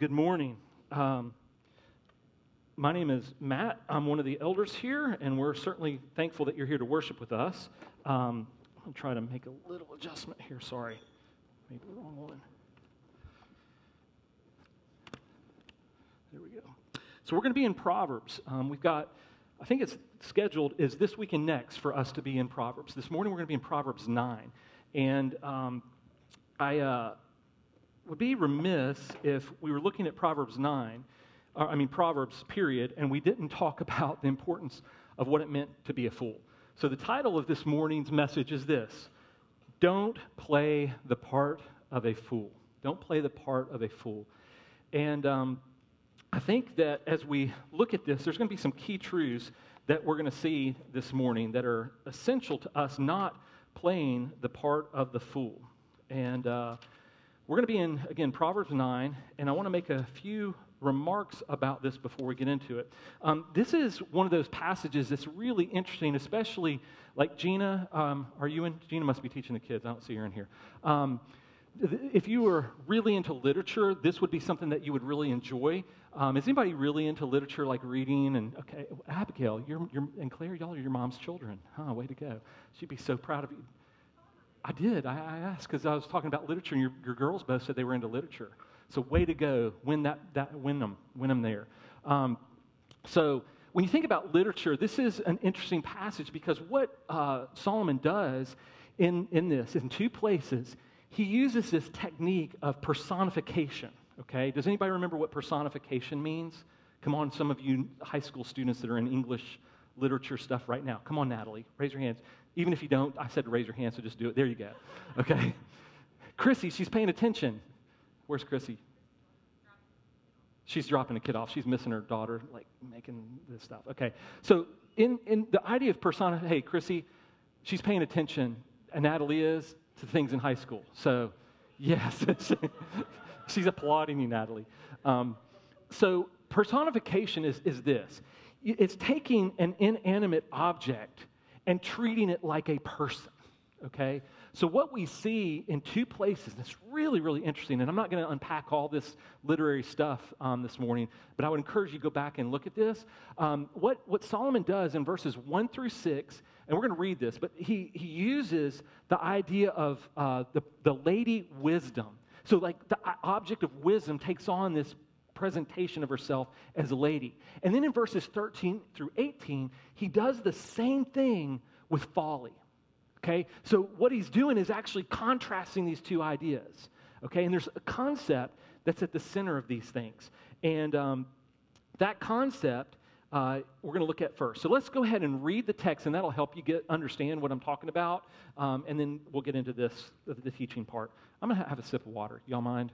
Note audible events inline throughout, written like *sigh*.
Good morning. Um, my name is Matt. I'm one of the elders here, and we're certainly thankful that you're here to worship with us. Um, I'll try to make a little adjustment here. Sorry, maybe the wrong one. There we go. So we're going to be in Proverbs. Um, we've got, I think it's scheduled is this week and next for us to be in Proverbs. This morning we're going to be in Proverbs nine, and um, I. Uh, would be remiss if we were looking at Proverbs 9, or, I mean, Proverbs, period, and we didn't talk *laughs* about the importance of what it meant to be a fool. So the title of this morning's message is this Don't play the part of a fool. Don't play the part of a fool. And um, I think that as we look at this, there's going to be some key truths that we're going to see this morning that are essential to us not playing the part of the fool. And uh, we're going to be in, again, Proverbs 9, and I want to make a few remarks about this before we get into it. Um, this is one of those passages that's really interesting, especially like Gina. Um, are you in? Gina must be teaching the kids. I don't see her in here. Um, if you were really into literature, this would be something that you would really enjoy. Um, is anybody really into literature, like reading? And okay, Abigail, you're, you're, and Claire, y'all are your mom's children. Huh? Way to go! She'd be so proud of you. I did. I, I asked because I was talking about literature, and your, your girls both said they were into literature. So way to go, win that, that win them, win them there. Um, so when you think about literature, this is an interesting passage because what uh, Solomon does in, in this, in two places, he uses this technique of personification. Okay, does anybody remember what personification means? Come on, some of you high school students that are in English literature stuff right now. Come on, Natalie, raise your hands. Even if you don't, I said to raise your hand, so just do it. There you go. Okay? Chrissy, she's paying attention. Where's Chrissy? She's dropping a kid off. She's missing her daughter, like making this stuff. Okay. So, in, in the idea of persona, hey, Chrissy, she's paying attention, and Natalie is to things in high school. So, yes, *laughs* she's applauding you, Natalie. Um, so, personification is, is this it's taking an inanimate object and treating it like a person. Okay? So, what we see in two places that's really, really interesting, and I'm not going to unpack all this literary stuff um, this morning, but I would encourage you to go back and look at this. Um, what, what Solomon does in verses 1 through 6, and we're going to read this, but he, he uses the idea of uh, the, the lady wisdom. So, like, the object of wisdom takes on this presentation of herself as a lady. And then in verses 13 through 18, he does the same thing with folly. Okay? So what he's doing is actually contrasting these two ideas. Okay? And there's a concept that's at the center of these things. And um, that concept uh, we're going to look at first. So let's go ahead and read the text, and that'll help you get understand what I'm talking about. Um, and then we'll get into this, the, the teaching part. I'm going to have a sip of water. Y'all mind?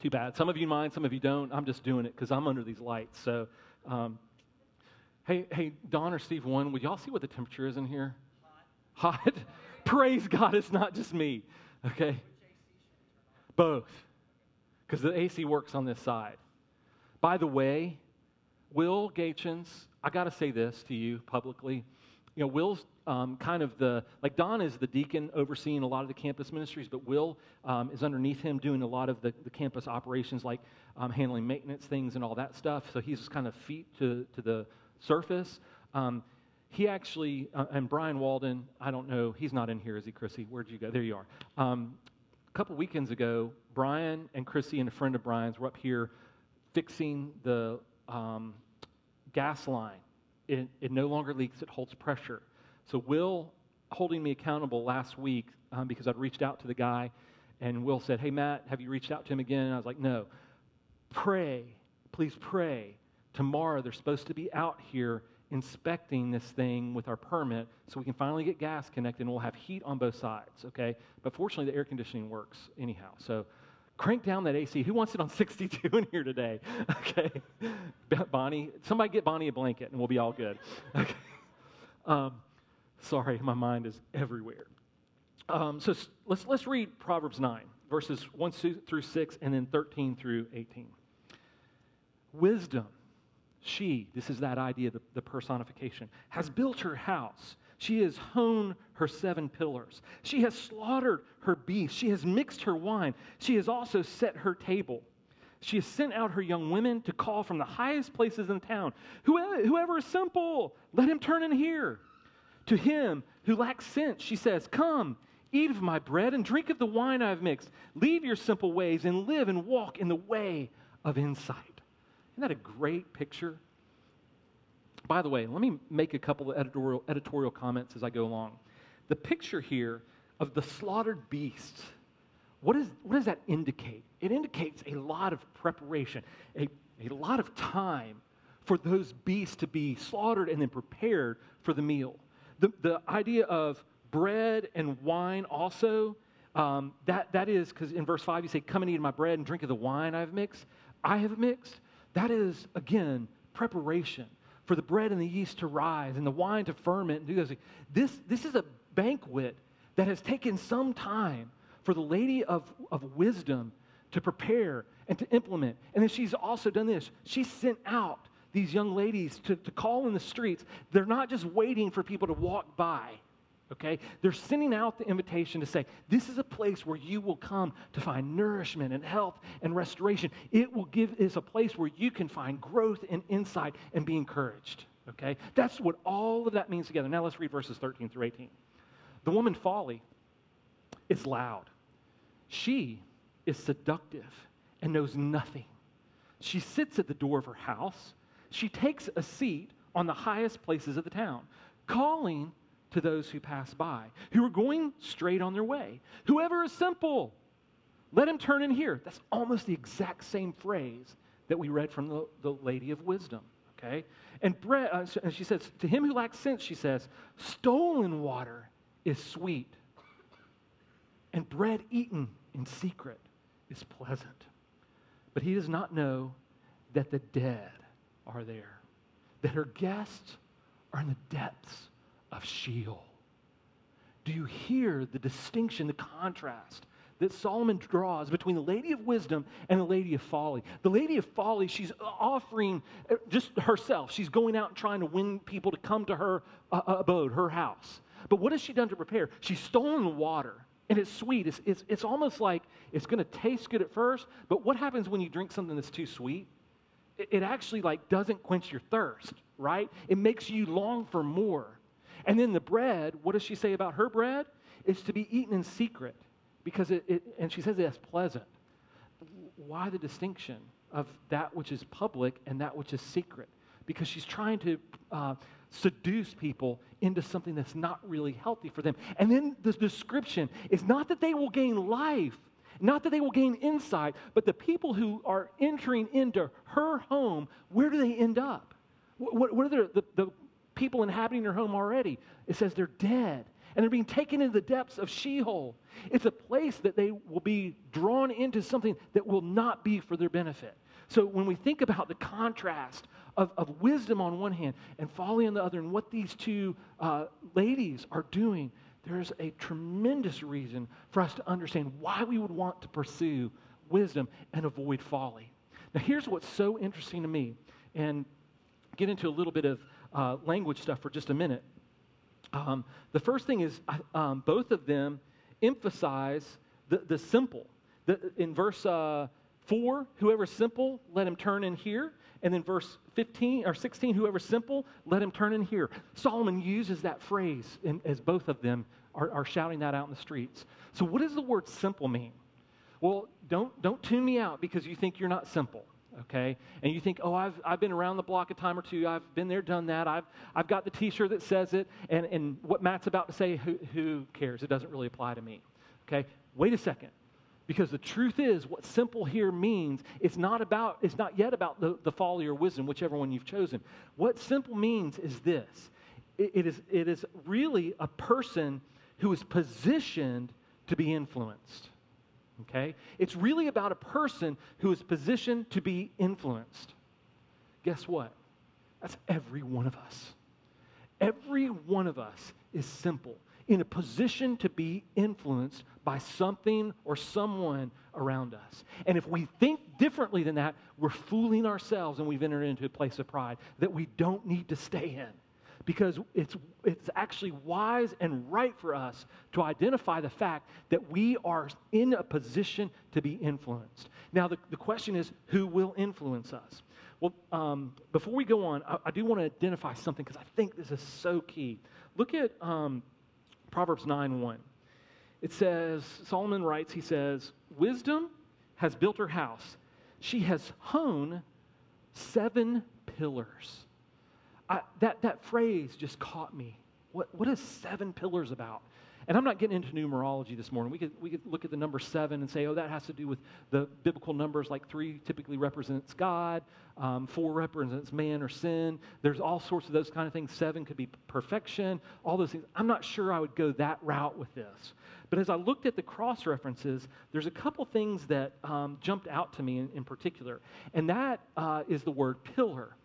Too bad. Some of you mind, some of you don't. I'm just doing it because I'm under these lights. So, um, hey, hey, Don or Steve, one, would y'all see what the temperature is in here? Hot. Hot? *laughs* Praise God, it's not just me. Okay? Both. Because the AC works on this side. By the way, Will Gachens, I got to say this to you publicly. You know, Will's um, kind of the, like Don is the deacon overseeing a lot of the campus ministries, but Will um, is underneath him doing a lot of the, the campus operations, like um, handling maintenance things and all that stuff. So he's kind of feet to, to the surface. Um, he actually, uh, and Brian Walden, I don't know, he's not in here, is he, Chrissy? Where'd you go? There you are. Um, a couple weekends ago, Brian and Chrissy and a friend of Brian's were up here fixing the um, gas line. It, it no longer leaks, it holds pressure. So, Will holding me accountable last week um, because I'd reached out to the guy, and Will said, Hey, Matt, have you reached out to him again? And I was like, No. Pray, please pray. Tomorrow they're supposed to be out here inspecting this thing with our permit so we can finally get gas connected and we'll have heat on both sides, okay? But fortunately, the air conditioning works anyhow. So, crank down that AC. Who wants it on *laughs* 62 in here today? *laughs* Okay. Bonnie, somebody get Bonnie a blanket and we'll be all good. *laughs* Okay. Um, Sorry, my mind is everywhere. Um, so let's, let's read Proverbs 9, verses 1 through 6, and then 13 through 18. Wisdom, she, this is that idea, the, the personification, has built her house She has hewn her seven pillars. She has slaughtered her beasts. She has mixed her wine. She has also set her table. She has sent out her young women to call from the highest places in town. Whoever, whoever is simple, let him turn in here. To him who lacks sense, she says, Come, eat of my bread and drink of the wine I have mixed. Leave your simple ways and live and walk in the way of insight. Isn't that a great picture? By the way, let me make a couple of editorial, editorial comments as I go along. The picture here of the slaughtered beasts, what, is, what does that indicate? It indicates a lot of preparation, a, a lot of time for those beasts to be slaughtered and then prepared for the meal. The, the idea of bread and wine also, um, that, that is, because in verse 5 you say, Come and eat my bread and drink of the wine I've mixed. I have mixed. That is, again, preparation for the bread and the yeast to rise and the wine to ferment and do those This, this is a banquet that has taken some time for the lady of, of wisdom to prepare and to implement. And then she's also done this. She sent out these young ladies to, to call in the streets. They're not just waiting for people to walk by okay? They're sending out the invitation to say, this is a place where you will come to find nourishment and health and restoration. It will give is a place where you can find growth and insight and be encouraged, okay? That's what all of that means together. Now let's read verses 13 through 18. The woman folly is loud. She is seductive and knows nothing. She sits at the door of her house. She takes a seat on the highest places of the town, calling to those who pass by, who are going straight on their way. Whoever is simple, let him turn in here. That's almost the exact same phrase that we read from the, the Lady of Wisdom. Okay? And, bread, uh, and she says, To him who lacks sense, she says, stolen water is sweet, and bread eaten in secret is pleasant. But he does not know that the dead are there, that her guests are in the depths of Sheol. Do you hear the distinction, the contrast that Solomon draws between the lady of wisdom and the lady of folly? The lady of folly, she's offering uh, just herself. She's going out and trying to win people to come to her uh, uh, abode, her house. But what has she done to prepare? She's stolen the water. And it's sweet. It's, it's, it's almost like it's going to taste good at first, but what happens when you drink something that's too sweet? It, it actually like doesn't quench your thirst, right? It makes you long for more. And then the bread, what does she say about her bread? It's to be eaten in secret because it, it and she says it's pleasant. Why the distinction of that which is public and that which is secret? Because she's trying to uh, seduce people into something that's not really healthy for them. And then the description is not that they will gain life, not that they will gain insight, but the people who are entering into her home, where do they end up? What, what are the, the, the people inhabiting their home already. It says they're dead and they're being taken into the depths of Sheol. It's a place that they will be drawn into something that will not be for their benefit. So when we think about the contrast of, of wisdom on one hand and folly on the other, and what these two uh, ladies are doing, there's a tremendous reason for us to understand why we would want to pursue wisdom and avoid folly. Now, here's what's so interesting to me, and get into a little bit of uh, language stuff for just a minute. Um, the first thing is um, both of them emphasize the, the simple. The, in verse uh, 4, whoever's simple, let him turn in here. And then verse 15 or 16, whoever's simple, let him turn in here. Solomon uses that phrase in, as both of them are, are shouting that out in the streets. So, what does the word simple mean? Well, don't, don't tune me out because you think you're not simple okay? And you think, oh, I've, I've been around the block a time or two. I've been there, done that. I've, I've got the t shirt that says it. And, and what Matt's about to say, who, who cares? It doesn't really apply to me, okay? Wait a second. Because the truth is, what simple here means, it's not about, it's not yet about the, the folly or wisdom, whichever one you've chosen. What simple means is this it, it, is, it is really a person who is positioned to be influenced okay? It's really about a person who is positioned to be influenced. Guess what? That's every one of us. Every one of us is simple, in a position to be influenced by something or someone around us. And if we think differently than that, we're fooling ourselves and we've entered into a place of pride that we don't need to stay in. Because it's, it's actually wise and right for us to identify the fact that we are in a position to be influenced. Now, the, the question is who will influence us? Well, um, before we go on, I, I do want to identify something because I think this is so key. Look at um, Proverbs 9 1. It says, Solomon writes, he says, Wisdom has built her house, she has hewn seven pillars. I, that, that phrase just caught me. What, what is seven pillars about? And I'm not getting into numerology this morning. We could, we could look at the number seven and say, oh, that has to do with the biblical numbers, like three typically represents God, um, four represents man or sin. There's all sorts of those kind of things. Seven could be perfection, all those things. I'm not sure I would go that route with this. But as I looked at the cross references, there's a couple things that um, jumped out to me in, in particular. And that uh, is the word pillar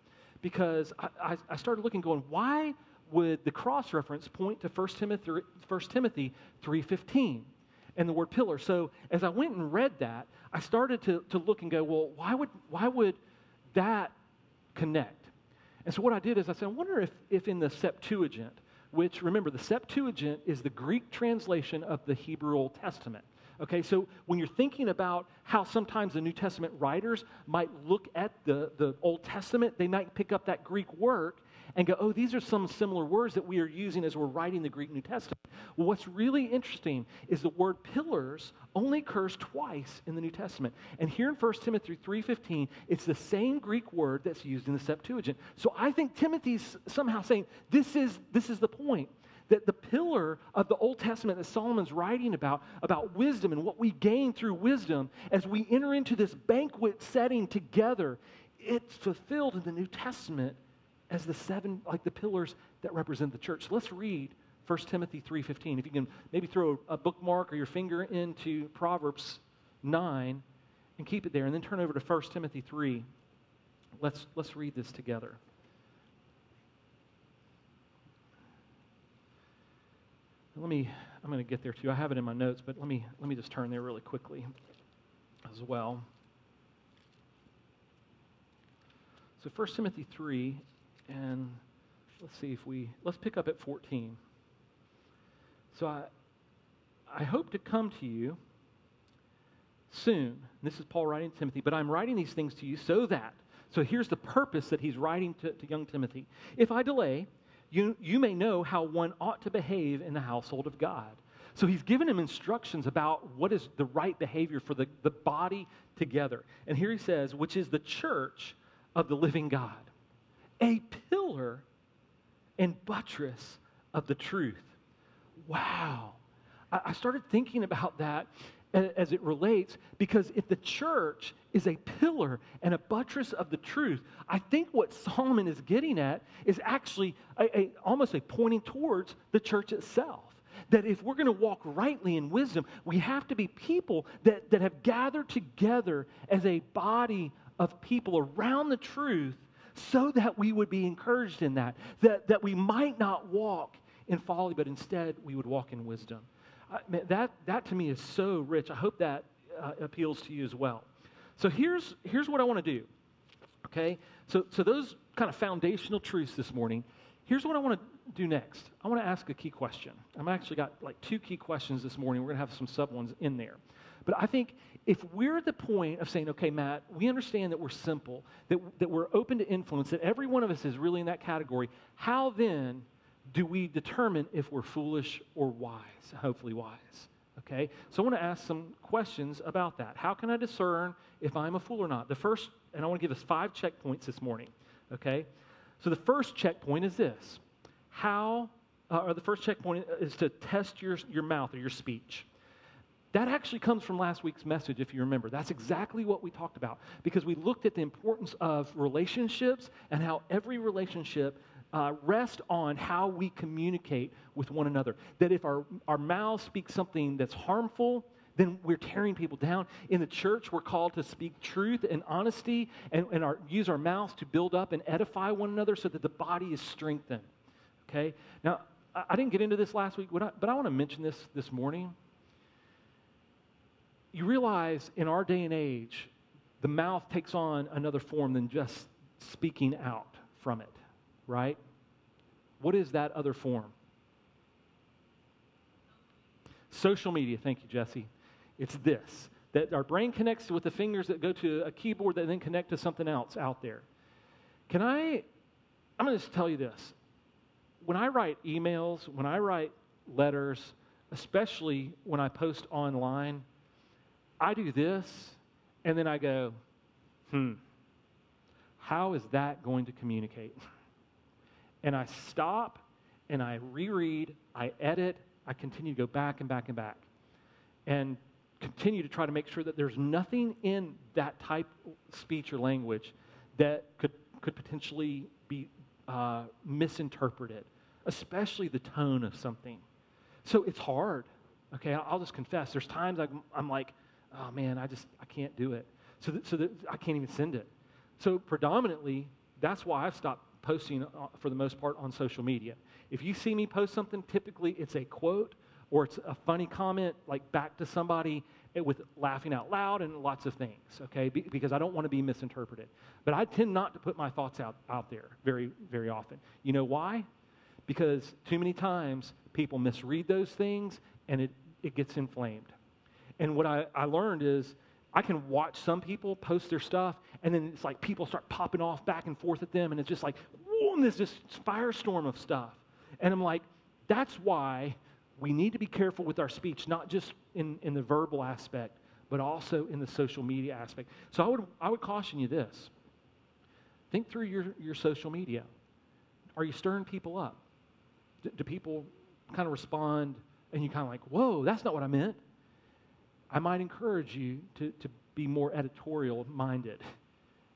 because I, I, started looking, going, why would the cross reference point to 1 Timothy, 1 Timothy 3.15 and the word pillar? So as I went and read that, I started to, to look and go, well, why would, why would that connect? And so what I did is I said, I wonder if, if in the Septuagint, which remember, the Septuagint is the Greek translation of the Hebrew Old Testament. Okay, so when you're thinking about how sometimes the New Testament writers might look at the, the Old Testament, they might pick up that Greek work and go, oh, these are some similar words that we are using as we're writing the Greek New Testament. Well, what's really interesting is the word pillars only occurs twice in the New Testament. And here in 1 Timothy 3.15, it's the same Greek word that's used in the Septuagint. So I think Timothy's somehow saying, this is, this is the point that the pillar of the Old Testament that Solomon's writing about, about wisdom and what we gain through wisdom as we enter into this banquet setting together, it's fulfilled in the New Testament as the seven, like the pillars that represent the church. So let's read 1 Timothy 3.15. If you can maybe throw a bookmark or your finger into Proverbs 9 and keep it there, and then turn over to 1 Timothy 3. Let's, let's read this together. Let me, I'm going to get there too. I have it in my notes, but let me, let me just turn there really quickly as well. So 1 Timothy 3, and let's see if we, let's pick up at 14. So I, I hope to come to you soon. This is Paul writing to Timothy, but I'm writing these things to you so that, so here's the purpose that he's writing to, to young Timothy. If I delay, you, you may know how one ought to behave in the household of God. So he's given him instructions about what is the right behavior for the, the body together. And here he says, which is the church of the living God, a pillar and buttress of the truth. Wow. I, I started thinking about that as it relates because if the church is a pillar and a buttress of the truth, I think what Solomon is getting at is actually a, a, almost a pointing towards the church itself. That if we're going to walk rightly in wisdom, we have to be people that, that have gathered together as a body of people around the truth so that we would be encouraged in that, that, that we might not walk in folly, but instead we would walk in wisdom that, that to me is so rich. I hope that uh, appeals to you as well. So here's, here's what I want to do. Okay? So, so those kind of foundational truths this morning. Here's what I want to do next. I want to ask a key question. I've actually got like two key questions this morning. We're going to have some sub ones in there. But I think if we're at the point of saying, okay, Matt, we understand that we're simple, that, that we're open to influence, that every one of us is really in that category, how then do we determine if we're foolish or wise? Hopefully, wise. Okay? So I want to ask some questions about that. How can I discern if I'm a fool or not? The first, and I want to give us five checkpoints this morning. Okay? So the first checkpoint is this How, uh, or the first checkpoint is to test your, your mouth or your speech. That actually comes from last week's message, if you remember. That's exactly what we talked about because we looked at the importance of relationships and how every relationship uh, rest on how we communicate with one another. That if our, our mouths speak something that's harmful, then we're tearing people down. In the church, we're called to speak truth and honesty and, and our, use our mouths to build up and edify one another so that the body is strengthened. Okay? Now, I, I didn't get into this last week, but I, but I want to mention this this morning. You realize in our day and age, the mouth takes on another form than just speaking out from it right? What is that other form? Social media. Thank you, Jesse. It's this that our brain connects with the fingers that go to a keyboard that then connect to something else out there. Can I? I'm going to just tell you this. When I write emails, when I write letters, especially when I post online, I do this and then I go, hmm, how is that going to communicate? *laughs* And I stop and I reread, I edit, I continue to go back and back and back. And continue to try to make sure that there's nothing in that type speech or language that could, could potentially be uh, misinterpreted, especially the tone of something. So it's hard. Okay, I'll just confess. There's times I'm, I'm like, oh man, I just I can't do it. So so that I can't even send it. So predominantly, that's why I've stopped posting uh, for the most part on social media. If you see me post something, typically it's a quote or it's a funny comment like back to somebody with laughing out loud and lots of things, okay? Be, because I don't want to be misinterpreted. But I tend not to put my thoughts out, out there very, very often. You know why? Because too many times people misread those things and it, it gets inflamed. And what I, I learned is I can watch some people post their stuff and then it's like people start popping off back and forth at them and it's just like, whoa, this just firestorm of stuff. And I'm like, that's why we need to be careful with our speech, not just in, in the verbal aspect, but also in the social media aspect. So I would, I would caution you this think through your, your social media. Are you stirring people up? Do, do people kind of respond and you kind of like, whoa, that's not what I meant? I might encourage you to, to be more editorial minded,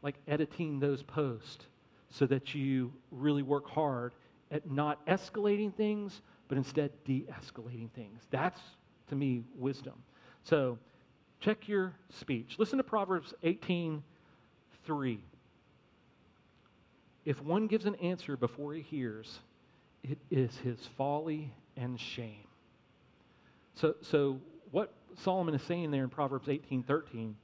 like editing those posts so that you really work hard at not escalating things, but instead de escalating things. That's, to me, wisdom. So check your speech. Listen to Proverbs 18 3. If one gives an answer before he hears, it is his folly and shame. So, so what Solomon is saying there in Proverbs 18 13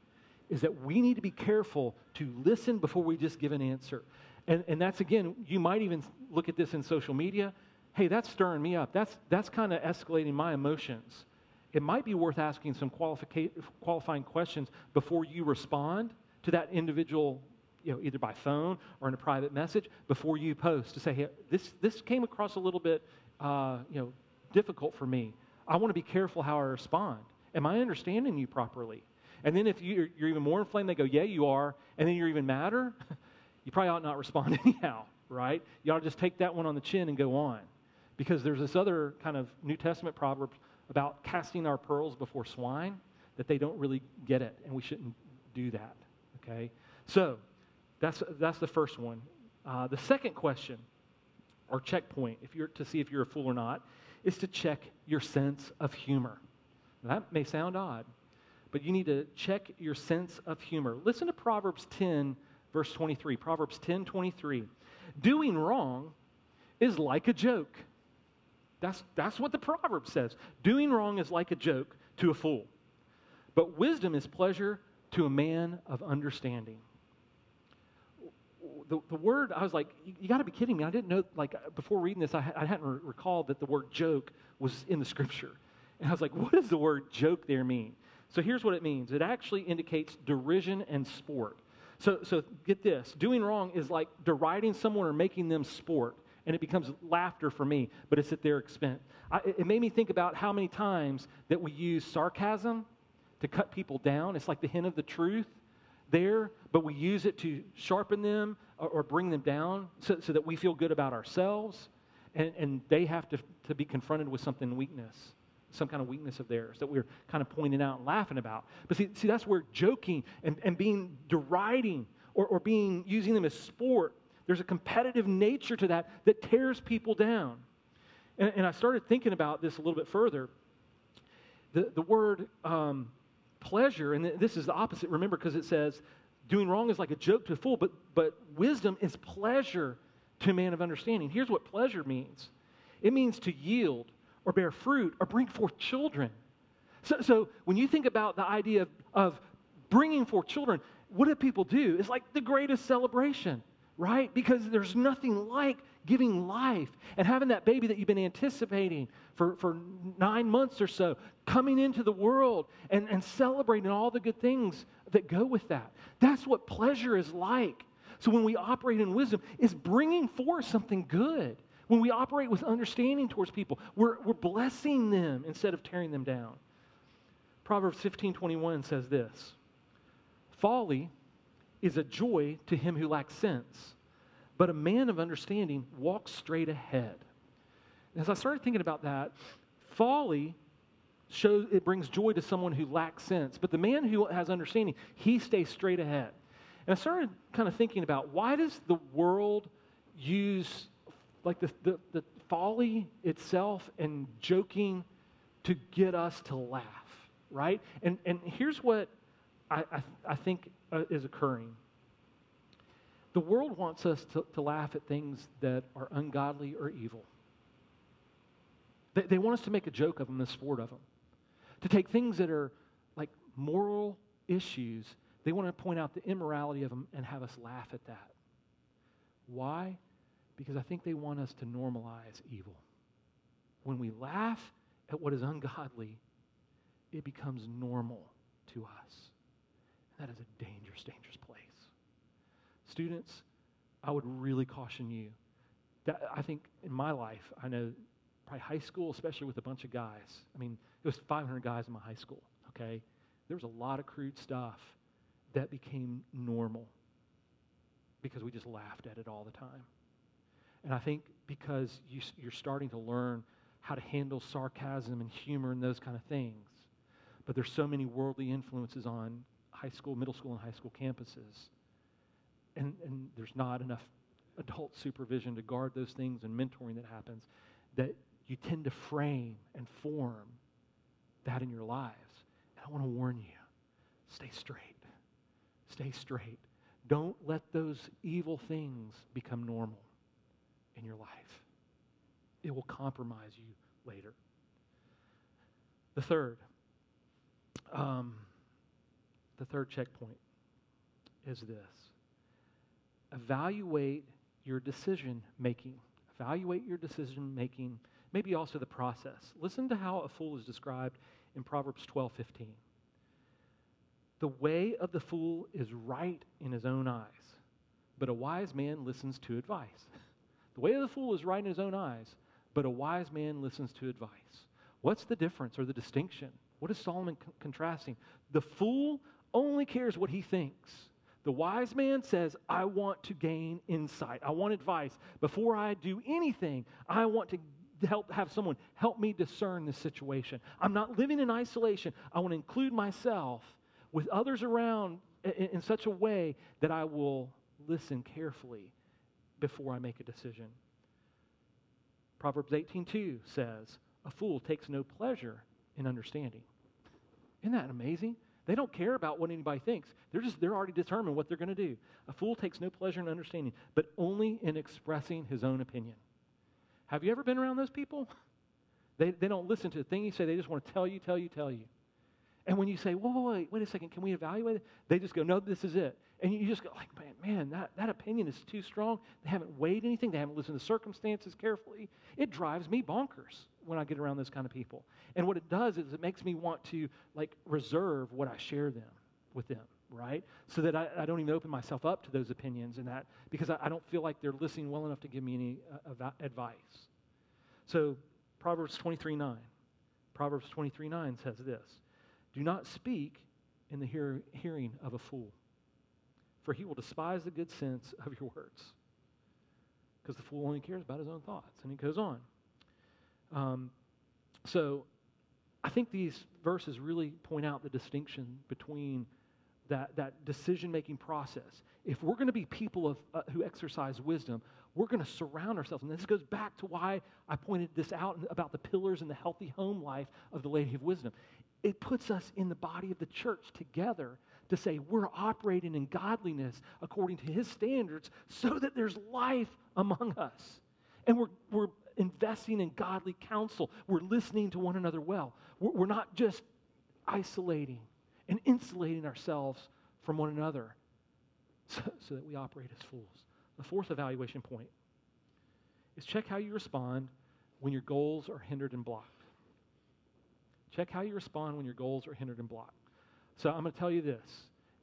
is that we need to be careful to listen before we just give an answer. And, and that's again, you might even look at this in social media. Hey, that's stirring me up. That's, that's kind of escalating my emotions. It might be worth asking some qualifying questions before you respond to that individual, you know, either by phone or in a private message, before you post to say, hey, this, this came across a little bit, uh, you know, difficult for me. I want to be careful how I respond. Am I understanding you properly? And then if you're, you're even more inflamed, they go, yeah, you are. And then you're even madder *laughs* you probably ought not respond *laughs* anyhow, right? You ought to just take that one on the chin and go on. Because there's this other kind of New Testament proverb about casting our pearls before swine that they don't really get it, and we shouldn't do that, okay? So that's, that's the first one. Uh, the second question, or checkpoint, if you're to see if you're a fool or not, is to check your sense of humor. That may sound odd, but you need to check your sense of humor. Listen to Proverbs 10, verse 23. Proverbs 10 23. Doing wrong is like a joke. That's, that's what the proverb says. Doing wrong is like a joke to a fool, but wisdom is pleasure to a man of understanding. The, the word, I was like, you, you got to be kidding me. I didn't know, like, before reading this, I, I hadn't re- recalled that the word joke was in the scripture. And I was like, what does the word joke there mean? So here's what it means it actually indicates derision and sport. So, so get this doing wrong is like deriding someone or making them sport, and it becomes laughter for me, but it's at their expense. I, it made me think about how many times that we use sarcasm to cut people down. It's like the hint of the truth there, but we use it to sharpen them or, or bring them down so, so, that we feel good about ourselves, and, and they have to, to be confronted with something weakness some kind of weakness of theirs that we're kind of pointing out and laughing about. But see, see that's where joking and, and being deriding or, or being using them as sport, there's a competitive nature to that that tears people down. And, and I started thinking about this a little bit further. The, the word um, pleasure, and this is the opposite, remember, because it says doing wrong is like a joke to a fool, but, but wisdom is pleasure to a man of understanding. Here's what pleasure means it means to yield or bear fruit or bring forth children. So, so when you think about the idea of, of bringing forth children, what do people do? It's like the greatest celebration, right? Because there's nothing like giving life and having that baby that you've been anticipating for, for nine months or so coming into the world and, and celebrating all the good things that go with that. That's what pleasure is like. So when we operate in wisdom, it's bringing forth something good. When we operate with understanding towards people, we're, we're blessing them instead of tearing them down. Proverbs 15 21 says this Folly is a joy to him who lacks sense, but a man of understanding walks straight ahead. As I started thinking about that, folly shows it brings joy to someone who lacks sense, but the man who has understanding, he stays straight ahead. And I started kind of thinking about why does the world use like the, the, the folly itself and joking to get us to laugh, right? And, and here's what I, I, I think uh, is occurring. The world wants us to, to laugh at things that are ungodly or evil. They, they want us to make a joke of them, the sport of them. To take things that are like moral issues, they want to point out the immorality of them and have us laugh at that. Why? Because I think they want us to normalize evil. When we laugh at what is ungodly, it becomes normal to us. And that is a dangerous, dangerous place. Students, I would really caution you. That I think in my life, I know probably high school, especially with a bunch of guys. I mean, it was 500 guys in my high school, okay? There was a lot of crude stuff that became normal because we just laughed at it all the time. And I think because you, you're starting to learn how to handle sarcasm and humor and those kind of things. But there's so many worldly influences on high school, middle school, and high school campuses. And, and there's not enough adult supervision to guard those things and mentoring that happens that you tend to frame and form that in your lives. And I want to warn you stay straight. Stay straight. Don't let those evil things become normal in your life. It will compromise you later. The third, um, the third checkpoint is this evaluate your decision making. Evaluate your decision making, maybe also the process. Listen to how a fool is described in Proverbs 12 15. The way of the fool is right in his own eyes, but a wise man listens to advice. *laughs* The way of the fool is right in his own eyes, but a wise man listens to advice. What's the difference or the distinction? What is Solomon contrasting? The fool only cares what he thinks. The wise man says, I want to gain insight. I want advice. Before I do anything, I want to help have someone help me discern this situation. I'm not living in isolation. I want to include myself with others around in, in such a way that I will listen carefully before I make a decision. Proverbs 18:2 says, "A fool takes no pleasure in understanding." Isn't that amazing? They don't care about what anybody thinks. They're just they're already determined what they're going to do. A fool takes no pleasure in understanding, but only in expressing his own opinion. Have you ever been around those people? They, they don't listen to the thing you say. They just want to tell you, tell you, tell you. And when you say, whoa, whoa, wait, wait a second, can we evaluate it? They just go, no, this is it. And you just go, like, man, man, that, that opinion is too strong. They haven't weighed anything. They haven't listened to circumstances carefully. It drives me bonkers when I get around those kind of people. And what it does is it makes me want to, like, reserve what I share them with them, right? So that I, I don't even open myself up to those opinions and that, because I, I don't feel like they're listening well enough to give me any uh, advice. So, Proverbs 23 9. Proverbs 23 9 says this do not speak in the hear- hearing of a fool, for he will despise the good sense of your words. Because the fool only cares about his own thoughts. And he goes on. Um, so I think these verses really point out the distinction between that, that decision making process. If we're going to be people of, uh, who exercise wisdom, we're going to surround ourselves. And this goes back to why I pointed this out about the pillars and the healthy home life of the Lady of Wisdom it puts us in the body of the church together to say we're operating in godliness according to his standards so that there's life among us. And we're, we're investing in godly counsel. We're listening to one another well. We're, we're not just isolating and insulating ourselves from one another *laughs* so, so that we operate as fools. The fourth evaluation point is check how you respond when your goals are hindered and blocked. Check how you respond when your goals are hindered and blocked. So I'm going to tell you this.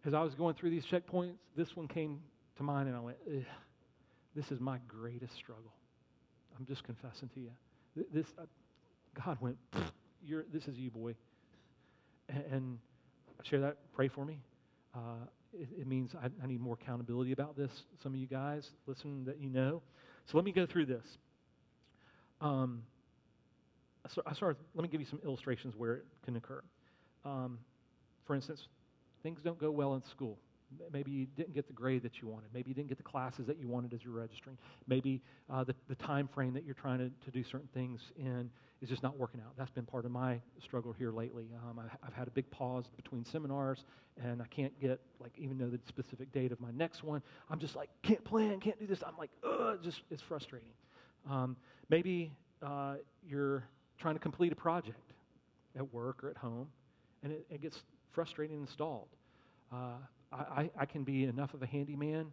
As I was going through these checkpoints, this one came to mind, and I went, This is my greatest struggle. I'm just confessing to you. This, uh, God went, You're, This is you, boy. And, and share that. Pray for me. Uh, it, it, means I, I need more accountability about this. Some of you guys, listen that you know. So let me go through this. Um, Started, let me give you some illustrations where it can occur. Um, for instance, things don't go well in school. Maybe you didn't get the grade that you wanted. Maybe you didn't get the classes that you wanted as you're registering. Maybe uh, the, the time frame that you're trying to, to do certain things in is just not working out. That's been part of my struggle here lately. Um, I, have had a big pause between seminars, and I can't get, like, even know the specific date of my next one. I'm just like, can't plan, can't do this. I'm like, ugh, just, it's frustrating. Um, maybe uh, you're trying to complete a project at work or at home, and it, it gets frustrating and stalled. Uh, I, I can be enough of a handyman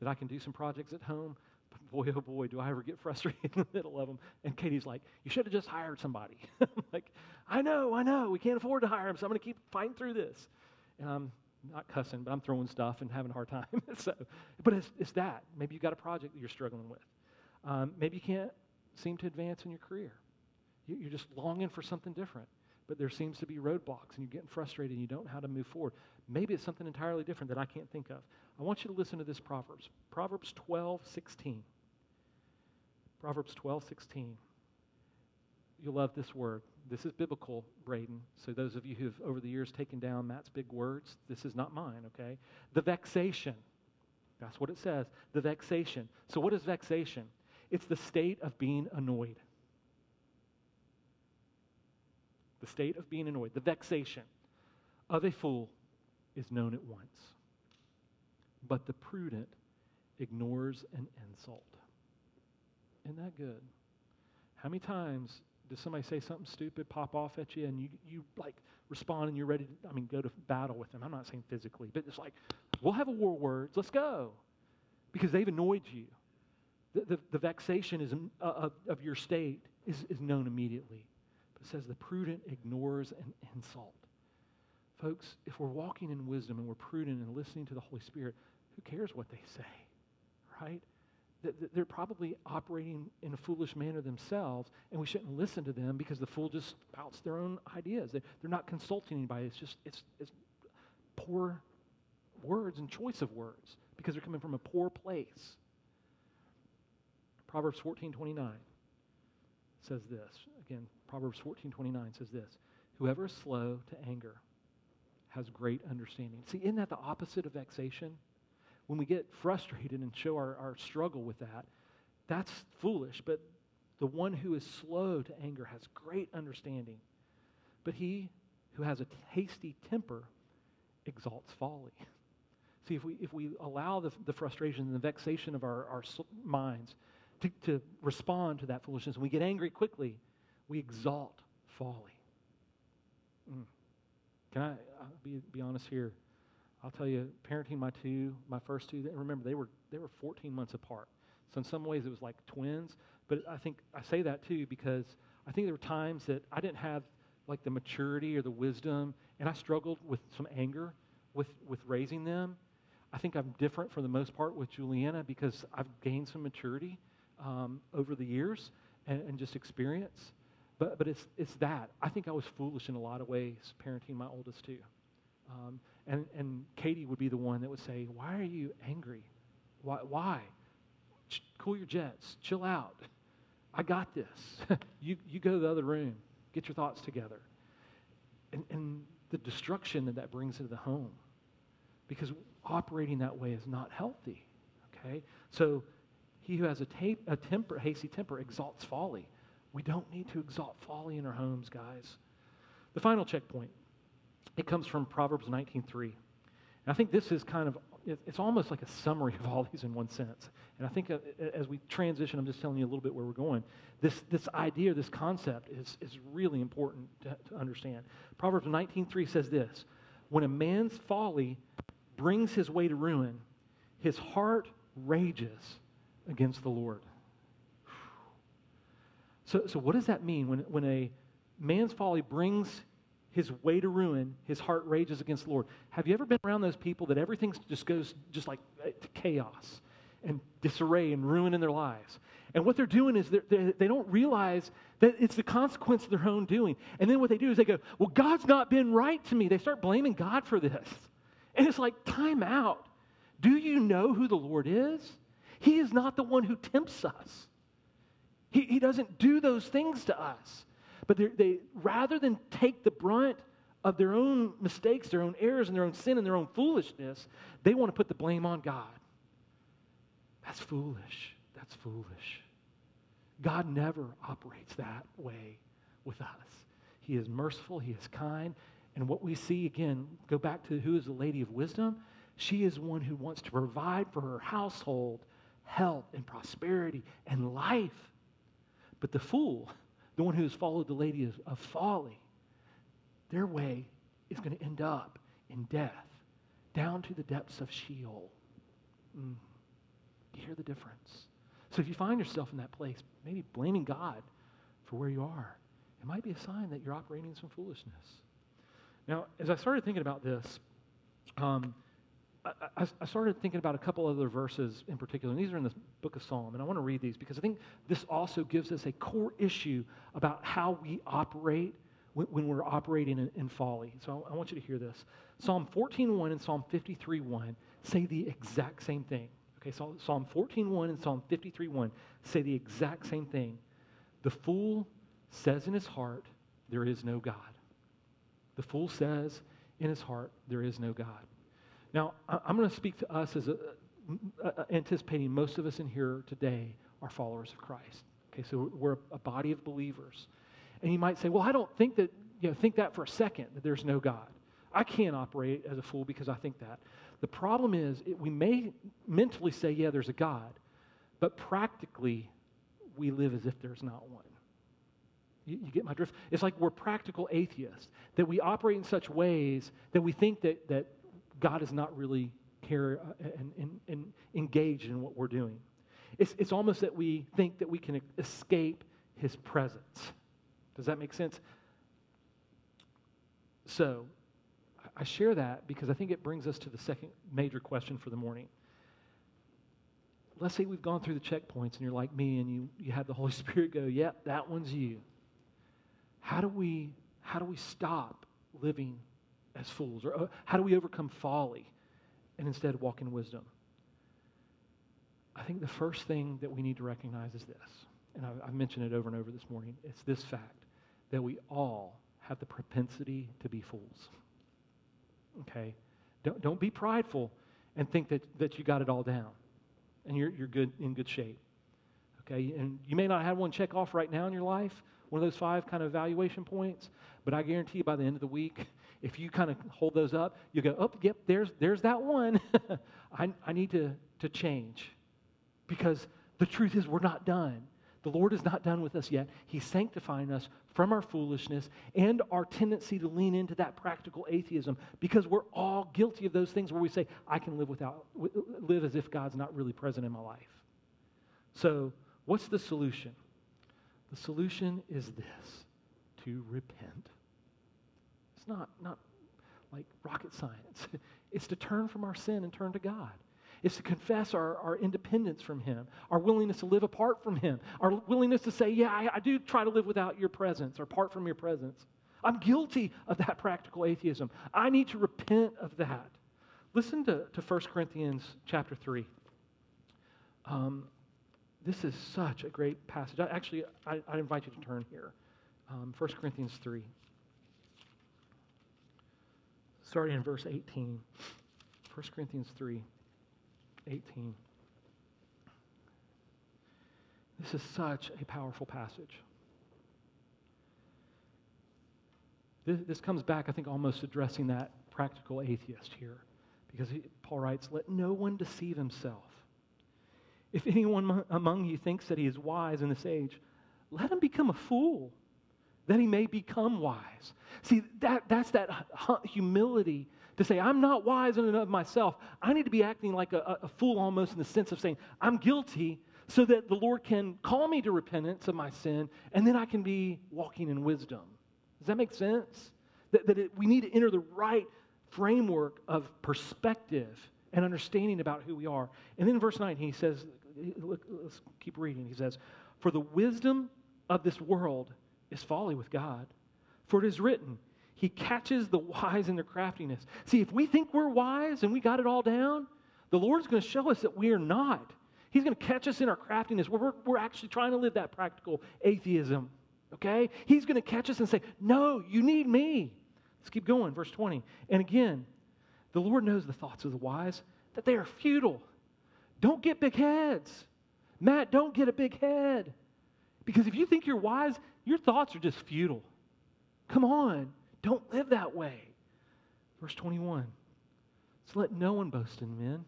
that I can do some projects at home. But boy, oh boy, do I ever get *laughs* frustrated in the middle of them. And Katie's like, You should have just hired somebody. *laughs* Like, I know, I know. We can't afford to hire him, so I'm going to keep fighting through this. And I'm not cussing, but I'm throwing stuff and having a hard time. *laughs* so, but it's, it's that. Maybe you've got a project that you're struggling with. Um, maybe you can't seem to advance in your career. You're just longing for something different, but there seems to be roadblocks and you're getting frustrated and you don't know how to move forward. Maybe it's something entirely different that I can't think of. I want you to listen to this Proverbs. Proverbs 12, 16. Proverbs 12, 16. You'll love this word. This is biblical, Braden. So, those of you who've over the years taken down Matt's big words, this is not mine, okay? The vexation. That's what it says. The vexation. So, what is vexation? It's the state of being annoyed. The state of being annoyed. The vexation of a fool is known at once. But the prudent ignores an insult. Isn't that good? How many times does somebody say something stupid, pop off at you, and you, you like respond and you're ready to, I mean, go to battle with them? I'm not saying physically, but it's like, we'll have a war words, let's go. Because they've annoyed you. The, the, the vexation is, uh, of, of your state is, is known immediately. It says the prudent ignores an insult. Folks, if we're walking in wisdom and we're prudent and listening to the Holy Spirit, who cares what they say, right? They're probably operating in a foolish manner themselves, and we shouldn't listen to them because the fool just spouts their own ideas. They're not consulting anybody. It's just it's, it's poor words and choice of words because they're coming from a poor place. Proverbs 14:29 says this. Again, Proverbs 14:29 says this. Whoever is slow to anger has great understanding. See, isn't that the opposite of vexation? When we get frustrated and show our, our struggle with that, that's foolish. But the one who is slow to anger has great understanding. But he who has a hasty temper exalts folly. *laughs* See, if we, if we allow the, the frustration and the vexation of our, our minds to, to respond to that foolishness, and we get angry quickly, we exalt folly. Mm. Can I be, be honest here? I'll tell you, parenting my two, my first two, remember, they were, they were 14 months apart. So in some ways it was like twins. But I think I say that too because I think there were times that I didn't have like the maturity or the wisdom, and I struggled with some anger with, with raising them. I think I'm different for the most part with Juliana because I've gained some maturity um, over the years and, and just experience. But, but it's, it's that. I think I was foolish in a lot of ways parenting my oldest two. Um, and, and Katie would be the one that would say, Why are you angry? Why? why? Ch- cool your jets. Chill out. I got this. *laughs* you, you go to the other room. Get your thoughts together. And, and the destruction that that brings into the home. Because operating that way is not healthy. Okay? So he who has a, tape, a temper, hasty temper exalts folly. We don't need to exalt folly in our homes, guys. The final checkpoint, it comes from Proverbs 19.3. And I think this is kind of, it's almost like a summary of all these in one sense. And I think uh, as we transition, I'm just telling you a little bit where we're going. This, this idea, this concept is, is really important to, to understand. Proverbs 19.3 says this, When a man's folly brings his way to ruin, his heart rages against the Lord. So, so what does that mean when, when a man's folly brings his way to ruin, his heart rages against the Lord? Have you ever been around those people that everything just goes just like uh, to chaos and disarray and ruin in their lives? And what they're doing is they're, they don't realize that it's the consequence of their own doing. And then what they do is they go, Well, God's not been right to me. They start blaming God for this. And it's like, time out. Do you know who the Lord is? He is not the one who tempts us. He, he doesn't do those things to us. But they, rather than take the brunt of their own mistakes, their own errors, and their own sin and their own foolishness, they want to put the blame on God. That's foolish. That's foolish. God never operates that way with us. He is merciful, He is kind. And what we see again, go back to who is the lady of wisdom. She is one who wants to provide for her household health and prosperity and life. But the fool, the one who has followed the lady of, folly, their way is going to end up in death, down to the depths of Sheol. Mm. You hear the difference? So if you find yourself in that place, maybe blaming God for where you are, it might be a sign that you're operating in some foolishness. Now, as I started thinking about this, um, I, I, started thinking about a couple other verses in particular, and these are in the book of Psalm, and I want to read these because I think this also gives us a core issue about how we operate when, when we're operating in, in, folly. So I, I want you to hear this. Psalm 14.1 and Psalm 53.1 say the exact same thing. Okay, so Psalm 14.1 and Psalm 53.1 say the exact same thing. The fool says in his heart, there is no God. The fool says in his heart, there is no God. Now, I'm going to speak to us as a, uh, uh, anticipating most of us in here today are followers of Christ. Okay, so we're a body of believers. And you might say, well, I don't think that, you know, think that for a second, that there's no God. I can't operate as a fool because I think that. The problem is, it, we may mentally say, yeah, there's a God, but practically, we live as if there's not one. You, you, get my drift? It's like we're practical atheists, that we operate in such ways that we think that, that God is not really care uh, and, and, and engaged in what we're doing. It's, it's almost that we think that we can escape his presence. Does that make sense? So, I share that because I think it brings us to the second major question for the morning. Let's say we've gone through the checkpoints and you're like me and you, you have the Holy *laughs* Spirit go, yep, that one's you. How do we, how do we stop living as fools? Or uh, how do we overcome folly and instead walk in wisdom? I think the first thing that we need to recognize is this, and I've mentioned it over and over this morning. It's this fact that we all have the propensity to be fools. Okay? Don't, don't be prideful and think that, that you got it all down and you're, you're good in good shape. Okay? And you may not have one check off right now in your life, one of those five kind of evaluation points, but I guarantee you by the end of the week, if you kind of hold those up, you go, oh, yep, there's, there's that one. *laughs* I, I need to, to change. Because the truth is, we're not done. The Lord is not done with us yet. He's sanctifying us from our foolishness and our tendency to lean into that practical atheism because we're all guilty of those things where we say, I can live without, live as if God's not really present in my life. So, what's the solution? The solution is this to repent. It's not, not like rocket science. *laughs* It's to turn from our sin and turn to God. It's to confess our, our independence from Him, our willingness to live apart from Him, our willingness to say, Yeah, I, I do try to live without your presence or apart from your presence. I'm guilty of that practical atheism. I need to repent of that. Listen to, to 1 Corinthians chapter 3. Um, this is such a great passage. I, actually, I, I invite you to turn here. Um, 1 Corinthians 3 starting in verse 18. 1 Corinthians 3 18. This is such a powerful passage. This, this comes back, I think, almost addressing that practical atheist here. Because he, Paul writes, Let no one deceive himself. If anyone among you thinks that he is wise in this age, let him become a fool that he may become wise. See, that, that's that humility to say, I'm not wise in and of myself. I need to be acting like a, a fool almost in the sense of saying, I'm guilty, so that the Lord can call me to repentance of my sin, and then I can be walking in wisdom. Does that make sense? That, that it, we need to enter the right framework of perspective and understanding about who we are. And then in verse 9, he says, look, let's keep reading. He says, For the wisdom of this world is folly with God. For it is written, He catches the wise in their craftiness. See, if we think we're wise and we got it all down, the Lord's going to show us that we are not. He's going to catch us in our craftiness. We're, we're actually trying to live that practical atheism. Okay? He's going to catch us and say, No, you need me. Let's keep going. Verse 20. And again, the Lord knows the thoughts of the wise, that they are futile. Don't get big heads. Matt, don't get a big head. Because if you think you're wise, your thoughts are just futile. Come on, don't live that way. Verse 21. So let no one boast in men.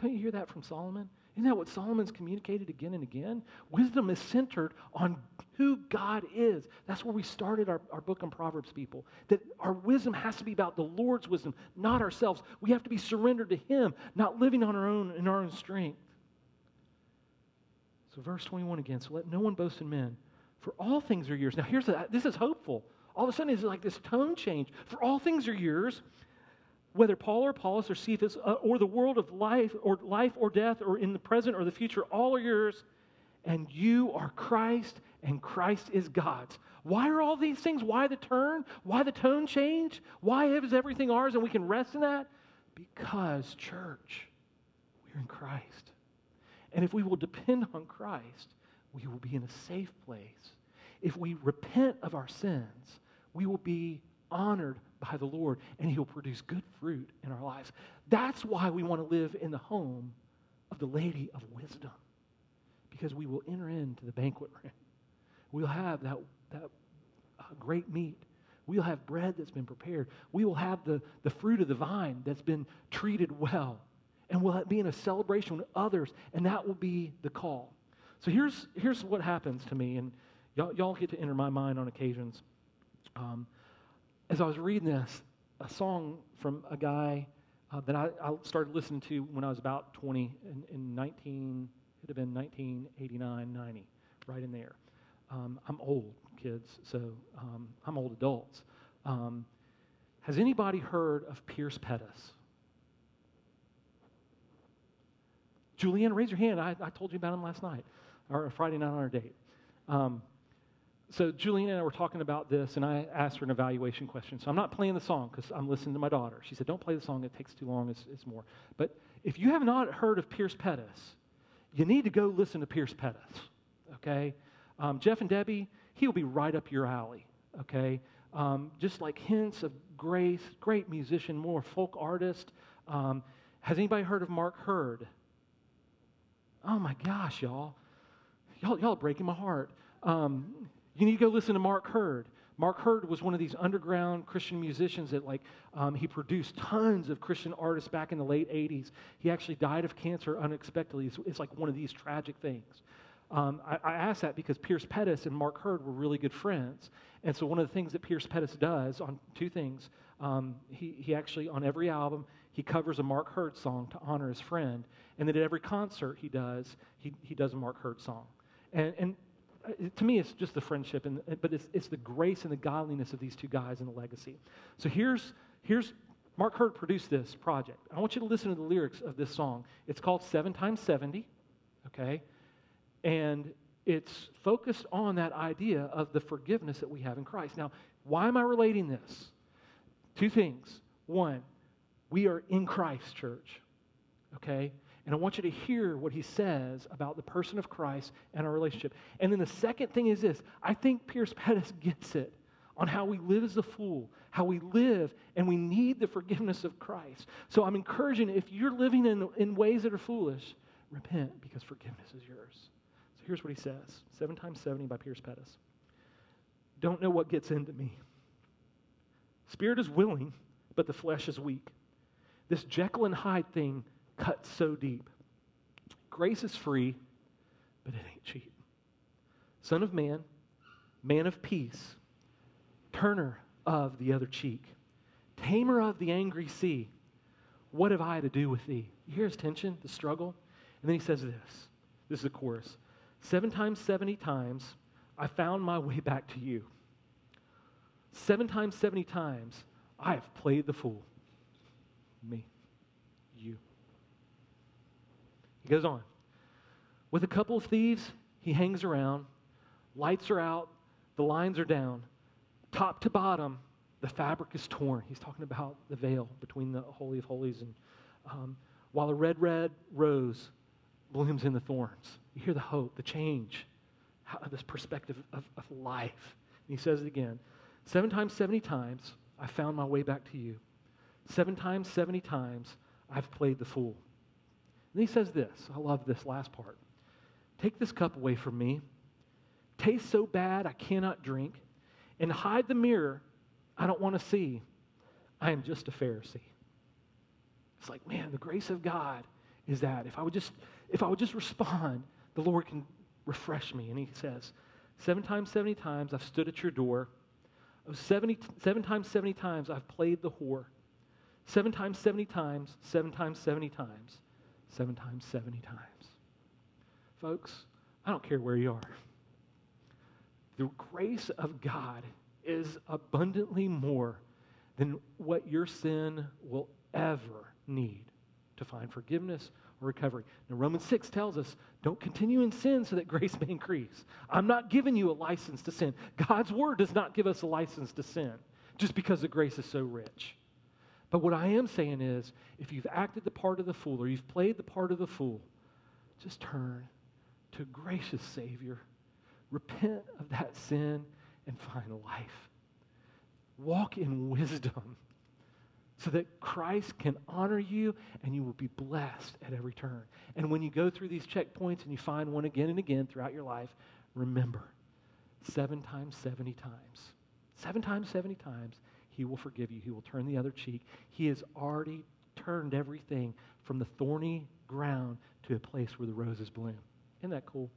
Don't you hear that from Solomon? Isn't that what Solomon's communicated again and again? Wisdom is centered on who God is. That's where we started our, our book on Proverbs, people. That our wisdom has to be about the Lord's wisdom, not ourselves. We have to be surrendered to Him, not living on our own in our own strength. So, verse 21 again. So let no one boast in men, for all things are yours. Now, here's a, this is hopeful. All of a sudden, it's like this tone change. For all things are yours, whether Paul or Apollos or Cephas uh, or the world of life or life or death or in the present or the future, all are yours, and you are Christ, and Christ is God's. Why are all these things? Why the turn? Why the tone change? Why is everything ours and we can rest in that? Because, church, we're in Christ. And if we will depend on Christ, we will be in a safe place. If we repent of our sins, we will be honored by the Lord and He'll produce good fruit in our lives. That's why we want to live in the home of the Lady of Wisdom, because we will enter into the banquet *laughs* room. We'll have that, that uh, great meat. We'll have bread that's been prepared. We will have the, the fruit of the vine that's been treated well. And we'll be in a celebration with others, and that will be the call. So here's, here's what happens to me, and y'all, y'all get to enter my mind on occasions. Um, as I was reading this, a song from a guy uh, that I, I, started listening to when I was about 20 in, in 19, it have been 1989, 90, right in there. Um, I'm old, kids, so um, I'm old adults. Um, has anybody heard of Pierce Pettis? Julianne, raise your hand. I, I told you about him last night, or Friday night on our date. Um, so Julian and I were talking about this, and I asked her an evaluation question. So I'm not playing the song because I'm listening to my daughter. She said, "Don't play the song; it takes too long. It's, it's more." But if you have not heard of Pierce Pettis, you need to go listen to Pierce Pettis. Okay, um, Jeff and Debbie, he'll be right up your alley. Okay, um, just like hints of grace, great musician, more folk artist. Um, has anybody heard of Mark Heard? Oh my gosh, y'all, y'all, y'all breaking my heart. Um, you need to go listen to Mark Heard. Mark Heard was one of these underground Christian musicians that, like, um, he produced tons of Christian artists back in the late 80s. He actually died of cancer unexpectedly. It's, it's like one of these tragic things. Um, I, I asked that because Pierce Pettis and Mark Heard were really good friends. And so, one of the things that Pierce Pettis does on two things, um, he, he actually, on every album, he covers a Mark Heard song to honor his friend. And then at every concert he does, he, he does a Mark Heard song. And, and uh, to me, it's just the friendship, and, but it's, it's the grace and the godliness of these two guys and the legacy. So here's, here's Mark Heard produced this project. I want you to listen to the lyrics of this song. It's called Seven Times 70, okay? And it's focused on that idea of the forgiveness that we have in Christ. Now, why am I relating this? Two things. One, we are in Christ, church, okay? And I want you to hear what he says about the person of Christ and our relationship. And then the second thing is this I think Pierce Pettis *laughs* gets it on how we live as a fool, how we live, and we need the forgiveness of Christ. So I'm encouraging if you're living in, in ways that are foolish, repent because forgiveness is yours. So here's what he says 7 times 70 by Pierce Pettis. Don't know what gets into me. Spirit is willing, but the flesh is weak. This Jekyll and Hyde thing cuts so deep. Grace is free, but it ain't cheap. Son of man, man of peace, turner of the other cheek, tamer of the angry sea, what have I to do with thee? You hear his tension, the struggle? And then he says this This is a chorus. Seven times, 70 times, I found my way back to you. Seven times, 70 times, I have played the fool. Me. You. He goes on. With a couple of thieves, he hangs around. Lights are out. The lines are down. Top to bottom, the fabric is torn. He's talking about the veil between the Holy of Holies and um, while a red, red rose blooms in the thorns. You hear the hope, the change, how, this perspective of, of life. And he says it again Seven times, 70 times, I found my way back to you. Seven times, 70 times, I've played the fool. And he says this I love this last part. Take this cup away from me. Taste so bad I cannot drink. And hide the mirror I don't want to see. I am just a Pharisee. It's like, man, the grace of God is that if I would just if I would just respond, the Lord can refresh me. And he says, Seven times, 70 times I've stood at your door. Oh, 70, seven times, 70 times I've played the whore. Seven times, 70 times, seven times, 70 times, seven times, 70 times. Folks, I don't care where you are. The grace of God is abundantly more than what your sin will ever need to find forgiveness or recovery. Now, Romans 6 tells us don't continue in sin so that grace may increase. I'm not giving you a license to sin. God's word does not give us a license to sin just because the grace is so rich. But what I am saying is if you've acted the part of the fool or you've played the part of the fool, just turn to a gracious Savior. Repent of that sin and find life. Walk in wisdom so that Christ can honor you and you will be blessed at every turn. And when you go through these checkpoints and you find one again and again throughout your life, remember seven times, 70 times. Seven times, 70 times, he will forgive you. He will turn the other cheek. He has already turned everything from the thorny ground to a place where the roses bloom. Isn't that cool?